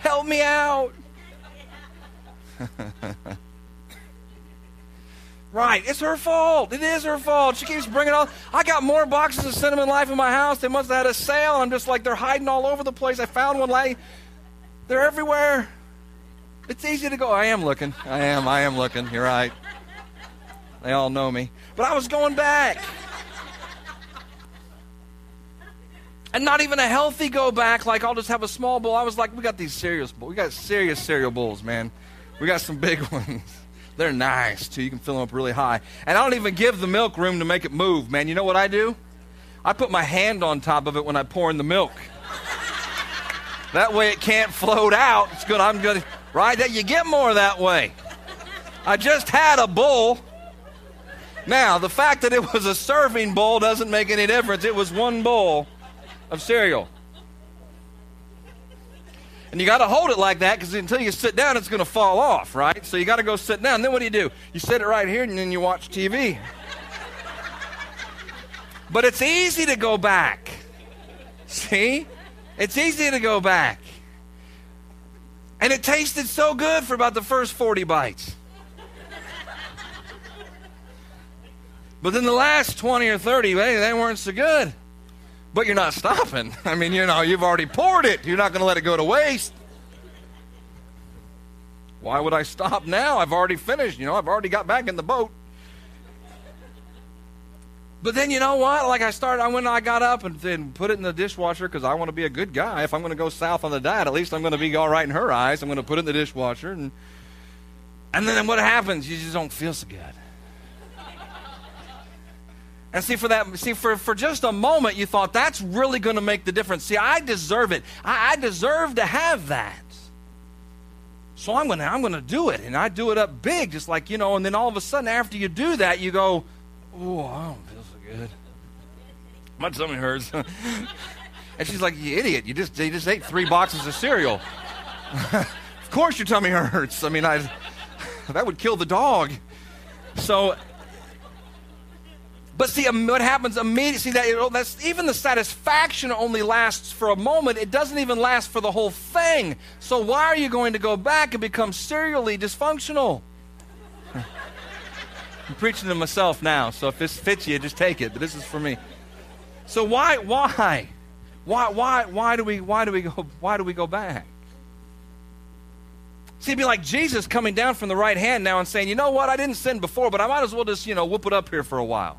[SPEAKER 1] Help me out. right, it's her fault. It is her fault. She keeps bringing all. I got more boxes of cinnamon life in my house. They must have had a sale. I'm just like they're hiding all over the place. I found one lay. They're everywhere. It's easy to go. I am looking. I am. I am looking. You're right. They all know me. But I was going back. And not even a healthy go back like I'll just have a small bowl. I was like, we got these serious bowls. We got serious cereal bowls, man. We got some big ones. They're nice too. You can fill them up really high. And I don't even give the milk room to make it move, man. You know what I do? I put my hand on top of it when I pour in the milk. That way it can't float out. It's good. I'm good. Right? That you get more that way. I just had a bowl. Now, the fact that it was a serving bowl doesn't make any difference. It was one bowl of cereal. And you got to hold it like that because until you sit down, it's going to fall off, right? So you got to go sit down. Then what do you do? You sit it right here and then you watch TV. but it's easy to go back. See? It's easy to go back. And it tasted so good for about the first 40 bites. But then the last 20 or 30, hey, they weren't so good. But you're not stopping. I mean, you know, you've already poured it. You're not going to let it go to waste. Why would I stop now? I've already finished. You know, I've already got back in the boat. But then you know what? Like I started, I went, I got up and then put it in the dishwasher because I want to be a good guy. If I'm going to go south on the diet, at least I'm going to be all right in her eyes. I'm going to put it in the dishwasher, and and then what happens? You just don't feel so good. And see, for that, see, for, for just a moment, you thought that's really going to make the difference. See, I deserve it. I, I deserve to have that. So I'm going to, I'm going to do it. And I do it up big, just like, you know, and then all of a sudden, after you do that, you go, oh, I don't feel so good. My tummy hurts. and she's like, you idiot. You just, you just ate three boxes of cereal. of course your tummy hurts. I mean, I, that would kill the dog. So but see, um, what happens immediately, that, that's, even the satisfaction only lasts for a moment. It doesn't even last for the whole thing. So why are you going to go back and become serially dysfunctional? I'm preaching to myself now, so if this fits you, just take it. But this is for me. So why, why, why, why, why do we, why do we go, why do we go back? See, it'd be like Jesus coming down from the right hand now and saying, you know what, I didn't sin before, but I might as well just, you know, whoop it up here for a while.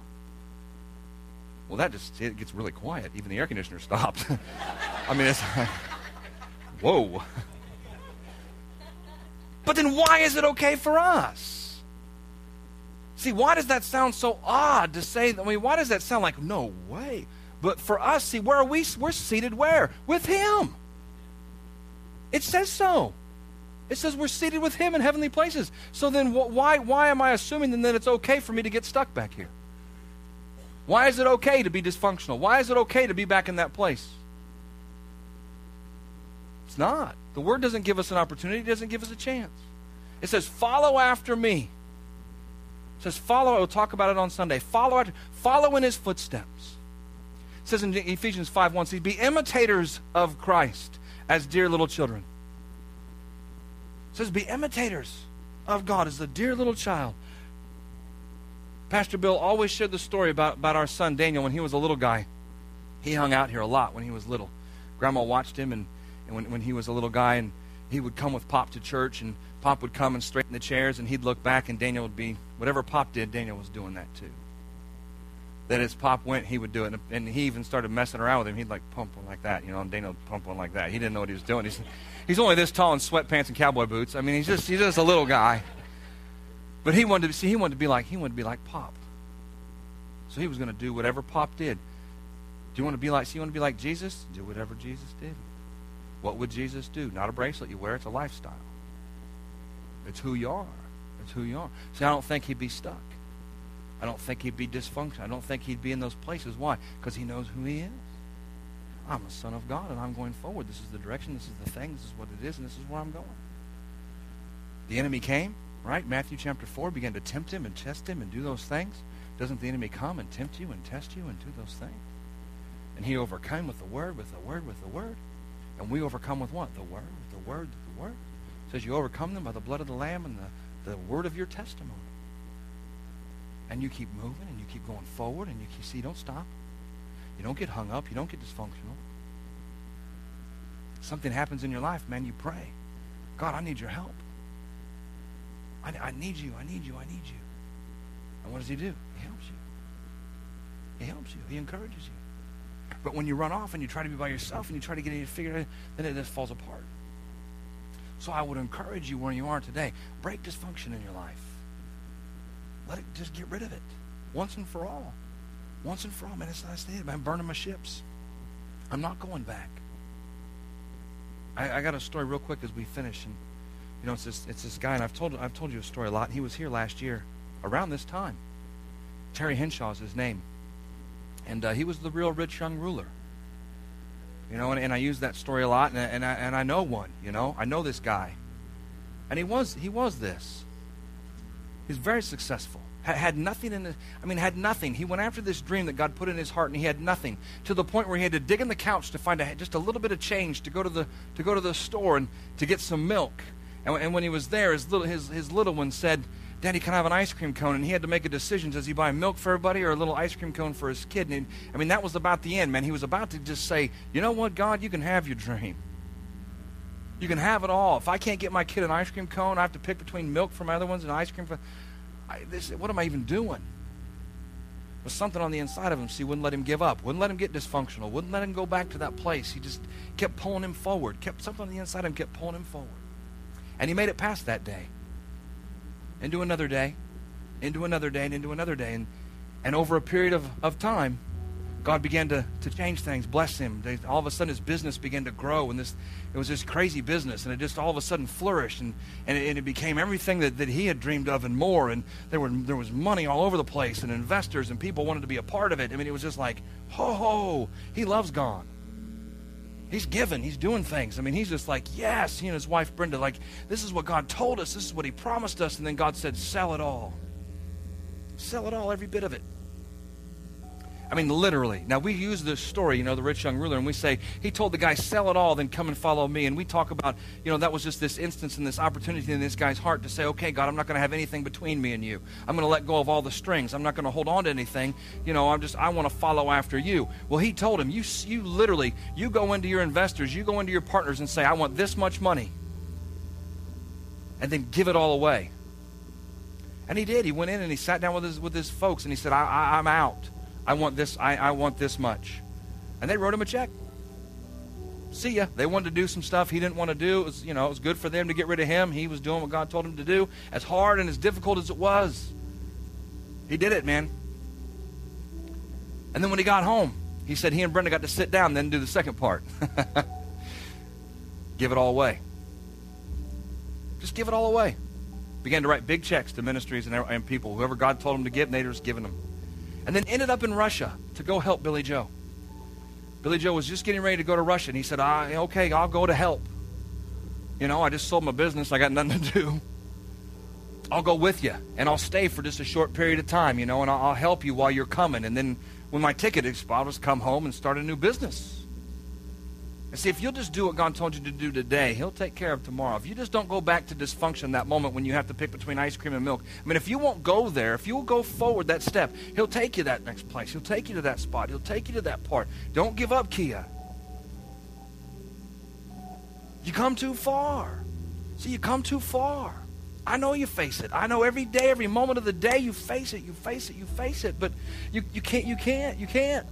[SPEAKER 1] Well, that just it gets really quiet. Even the air conditioner stopped. I mean, it's like, whoa. But then why is it okay for us? See, why does that sound so odd to say? I mean, why does that sound like no way? But for us, see, where are we? We're seated where? With Him. It says so. It says we're seated with Him in heavenly places. So then, why, why am I assuming then that it's okay for me to get stuck back here? Why is it okay to be dysfunctional? Why is it okay to be back in that place? It's not. The Word doesn't give us an opportunity, it doesn't give us a chance. It says, follow after me. It says, follow. We'll talk about it on Sunday. Follow after, follow in his footsteps. It says in Ephesians 5 1, see, be imitators of Christ as dear little children. It says, be imitators of God as a dear little child. Pastor Bill always shared the story about, about our son Daniel when he was a little guy. He hung out here a lot when he was little. Grandma watched him and, and when, when he was a little guy and he would come with Pop to church and Pop would come and straighten the chairs and he'd look back and Daniel would be whatever Pop did, Daniel was doing that too. That as Pop went, he would do it. And he even started messing around with him. He'd like pump one like that, you know, and Daniel would pump one like that. He didn't know what he was doing. He's, he's only this tall in sweatpants and cowboy boots. I mean, he's just, he's just a little guy. But he wanted to see he wanted to be like he wanted to be like Pop. So he was going to do whatever Pop did. Do you want to be like? So you want to be like Jesus? Do whatever Jesus did. What would Jesus do? Not a bracelet you wear. It's a lifestyle. It's who you are. It's who you are. See, I don't think he'd be stuck. I don't think he'd be dysfunctional. I don't think he'd be in those places. Why? Because he knows who he is. I'm a son of God, and I'm going forward. This is the direction. This is the thing. This is what it is, and this is where I'm going. The enemy came right? Matthew chapter 4 began to tempt him and test him and do those things. Doesn't the enemy come and tempt you and test you and do those things? And he overcame with the word, with the word, with the word. And we overcome with what? The word, With the word, with the word. It says you overcome them by the blood of the Lamb and the, the word of your testimony. And you keep moving and you keep going forward and you keep, see, don't stop. You don't get hung up. You don't get dysfunctional. Something happens in your life, man, you pray. God, I need your help. I, I need you. I need you. I need you. And what does he do? He helps you. He helps you. He encourages you. But when you run off and you try to be by yourself and you try to get it figured out, then it just falls apart. So I would encourage you where you are today. Break dysfunction in your life. Let it just get rid of it once and for all. Once and for all, man, it's not it. I'm burning my ships. I'm not going back. I, I got a story real quick as we finish. And, know, it's this, it's this guy, and I've told, I've told you a story a lot. He was here last year around this time. Terry Henshaw is his name. And uh, he was the real rich young ruler. You know, and, and I use that story a lot, and, and, I, and I know one, you know. I know this guy. And he was, he was this. He's very successful. Had, nothing in the, I mean, had nothing. He went after this dream that God put in his heart, and he had nothing to the point where he had to dig in the couch to find a, just a little bit of change to go to the to go to the store and to get some milk. And, and when he was there, his little his, his little one said, Daddy, can I have an ice cream cone? And he had to make a decision. Does he buy milk for everybody or a little ice cream cone for his kid? And I mean, that was about the end, man. He was about to just say, you know what, God, you can have your dream. You can have it all. If I can't get my kid an ice cream cone, I have to pick between milk for my other ones and ice cream for. I, this, what am I even doing? was something on the inside of him, so he wouldn't let him give up, wouldn't let him get dysfunctional, wouldn't let him go back to that place. He just kept pulling him forward, kept something on the inside of him kept pulling him forward. And he made it past that day into another day, into another day, and into another day. And, and over a period of, of time, God began to, to change things, bless him. They, all of a sudden, his business began to grow, and this it was this crazy business, and it just all of a sudden flourished, and, and, it, and it became everything that, that he had dreamed of and more. And there were there was money all over the place, and investors, and people wanted to be a part of it. I mean, it was just like, ho ho, he loves God he's giving, he's doing things. I mean, he's just like, yes. He and his wife Brenda, like, this is what God told us, this is what he promised us. And then God said, sell it all. Sell it all, every bit of it. I mean, literally. Now, we use this story, you know, the rich young ruler, and we say, he told the guy, sell it all, then come and follow me. And we talk about, you know, that was just this instance and this opportunity in this guy's heart to say, okay, God, I'm not going to have anything between me and you. I'm going to let go of all the strings. I'm not going to hold on to anything. You know, I'm just, I want to follow after you. Well, he told him, you, you literally, you go into your investors, you go into your partners and say, I want this much money. And then give it all away. And he did. He went in and he sat down with his, with his folks and he said, I, I, I'm out. I want this, I, I want this much. And they wrote him a check. See ya. They wanted to do some stuff he didn't want to do. It was, you know, it was good for them to get rid of him. He was doing what God told him to do. As hard and as difficult as it was, he did it, man. And then when he got home, he said he and Brenda got to sit down then do the second part. give it all away. Just give it all away. Began to write big checks to ministries and, and people. Whoever God told him to give, they just giving them and then ended up in Russia to go help Billy Joe. Billy Joe was just getting ready to go to Russia, and he said, ah, Okay, I'll go to help. You know, I just sold my business, I got nothing to do. I'll go with you, and I'll stay for just a short period of time, you know, and I'll, help you while you're coming. And then when my ticket expires, I'll just come home and start a new business. And see, if you'll just do what God told you to do today, He'll take care of tomorrow. If you just don't go back to dysfunction that moment when you have to pick between ice cream and milk, I mean, if you won't go there, if you'll go forward that step, He'll take you that next place. He'll take you to that spot. He'll take you to that part. Don't give up, Kia. You come too far. See, you come too far. I know you face it. I know every day, every moment of the day, you face it, you face it, you face it. But you, you can't, you can't, you can't.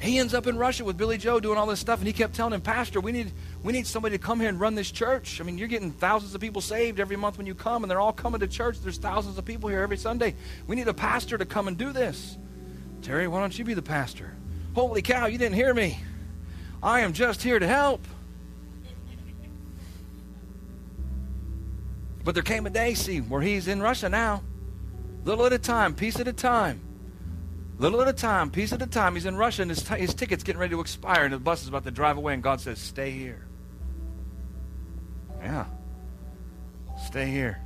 [SPEAKER 1] He ends up in Russia with Billy Joe doing all this stuff, and he kept telling him, Pastor, we need, we need somebody to come here and run this church. I mean, you're getting thousands of people saved every month when you come, and they're all coming to church. There's thousands of people here every Sunday. We need a pastor to come and do this. Terry, why don't you be the pastor? Holy cow, you didn't hear me. I am just here to help. But there came a day, see, where he's in Russia now. Little at a time, piece at a time. Little at a time, piece at a time. He's in Russia and his, t- his ticket's getting ready to expire and the bus is about to drive away and God says, stay here. Yeah. Stay here.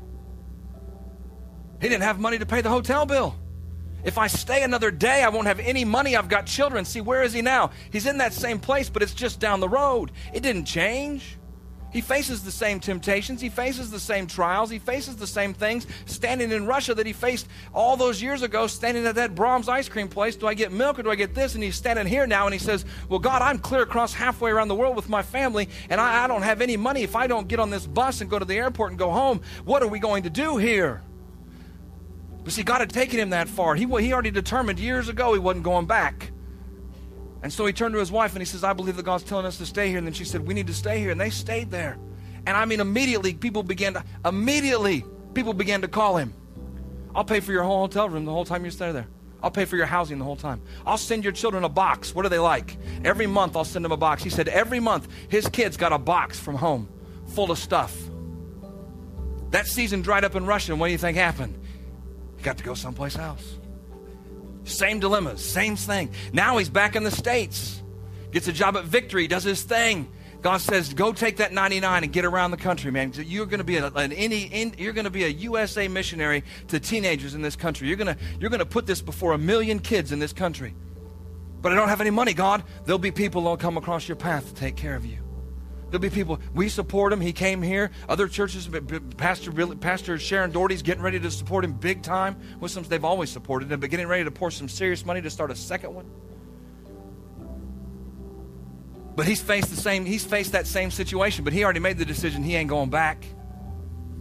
[SPEAKER 1] He didn't have money to pay the hotel bill. If I stay another day, I won't have any money. I've got children. See, where is he now? He's in that same place, but it's just down the road. It didn't change. He faces the same temptations. He faces the same trials. He faces the same things standing in Russia that he faced all those years ago, standing at that Braum's ice cream place. Do I get milk or do I get this? And he's standing here now and he says, Well, God, I'm clear across halfway around the world with my family and I, I don't have any money. If I don't get on this bus and go to the airport and go home, what are we going to do here? But see, God had taken him that far. He, he already determined years ago he wasn't going back. And so he turned to his wife and he says, I believe that God's telling us to stay here. And then she said, We need to stay here. And they stayed there. And I mean, immediately, people began to, immediately, people began to call him. I'll pay for your whole hotel room the whole time you stay there. I'll pay for your housing the whole time. I'll send your children a box. What do they like? Every month I'll send them a box. He said every month his kids got a box from home full of stuff. That season dried up in Russia, and what do you think happened? He got to go someplace else. Same dilemmas, same thing. Now he's back in the States. Gets a job at Victory, does his thing. God says, "Go take that 99 and get around the country, man. You're going to be an any in, you're going to be a USA missionary to teenagers in this country. You're going to you're going to put this before a million kids in this country. But I don't have any money, God. There'll be people that'll come across your path to take care of you. There'll be people. We support him. He came here. Other churches, Pastor Pastor Sharon Daugherty's getting ready to support him big time. Muslims, they've always supported him, but getting ready to pour some serious money to start a second one. But he's faced the same, he's faced that same situation, but he already made the decision he ain't going back.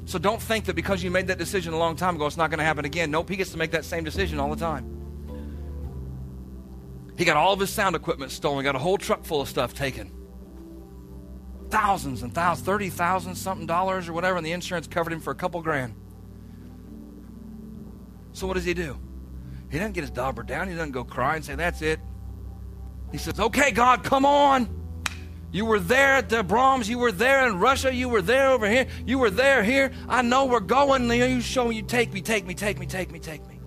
[SPEAKER 1] So don't think that because you made that decision a long time ago, it's not going to happen again. Nope, he gets to make that same decision all the time. He got all of his sound equipment stolen, got a whole truck full of stuff taken. Thousands and thousands, 30,000 something dollars or whatever, and the insurance covered him for a couple grand. So what does he do? He doesn't get his dauber down. He doesn't go cry and say, That's it. He says, Okay, God, come on. You were there at the Braum's. You were there in Russia. You were there over here. You were there here. I know we're going. You show me. You take me, take me, take me, take me, take me.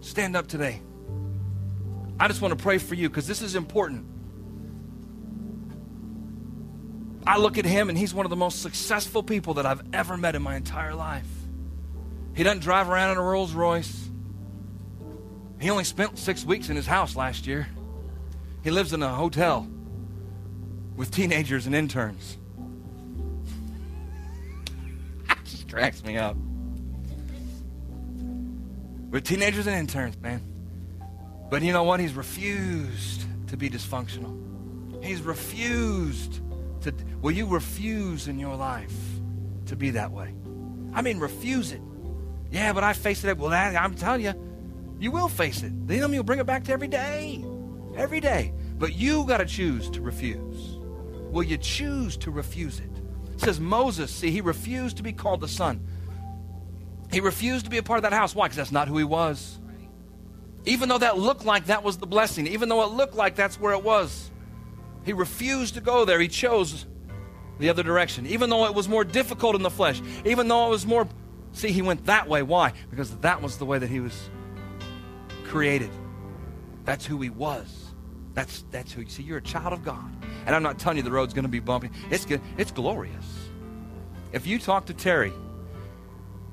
[SPEAKER 1] Stand up today. I just want to pray for you because this is important. I look at him and he's one of the most successful people that I've ever met in my entire life. He doesn't drive around in a Rolls Royce. He only spent six weeks in his house last year. He lives in a hotel with teenagers and interns. that just cracks me up. With teenagers and interns, man. But you know what? He's refused to be dysfunctional. He's refused. Will you refuse in your life to be that way? I mean, refuse it. Yeah, but I face it. Well, I'm telling you, you will face it. The enemy will bring it back to every day. Every day. But you got to choose to refuse. Will you choose to refuse it? it? Says Moses, see, he refused to be called the son. He refused to be a part of that house. Why? Because that's not who he was. Even though that looked like that was the blessing, even though it looked like that's where it was, he refused to go there. He chose the other direction. Even though it was more difficult in the flesh, even though it was more. See, he went that way. Why? Because that was the way that he was created. That's who he was. That's that's who you see. You're a child of God, and I'm not telling you the road's going to be bumpy. It's good. It's glorious. If you talk to Terry,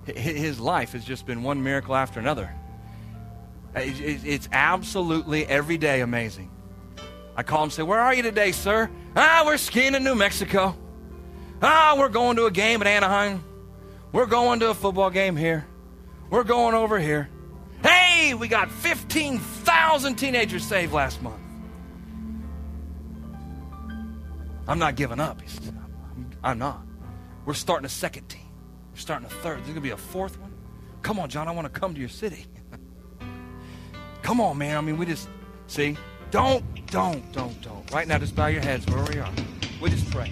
[SPEAKER 1] his life has just been one miracle after another. It's absolutely every day amazing. I call him and say, Where are you today, sir? Ah, we're skiing in New Mexico. Ah, we're going to a game at Anaheim. We're going to a football game here. We're going over here. Hey, we got 15,000 teenagers saved last month. I'm not giving up. I'm not. We're starting a second team. We're starting a third. There's going to be a fourth one. Come on, John, I want to come to your city. come on, man. I mean, we just, see, don't, don't, don't, don't. Right now, just bow your heads where we are. We just pray.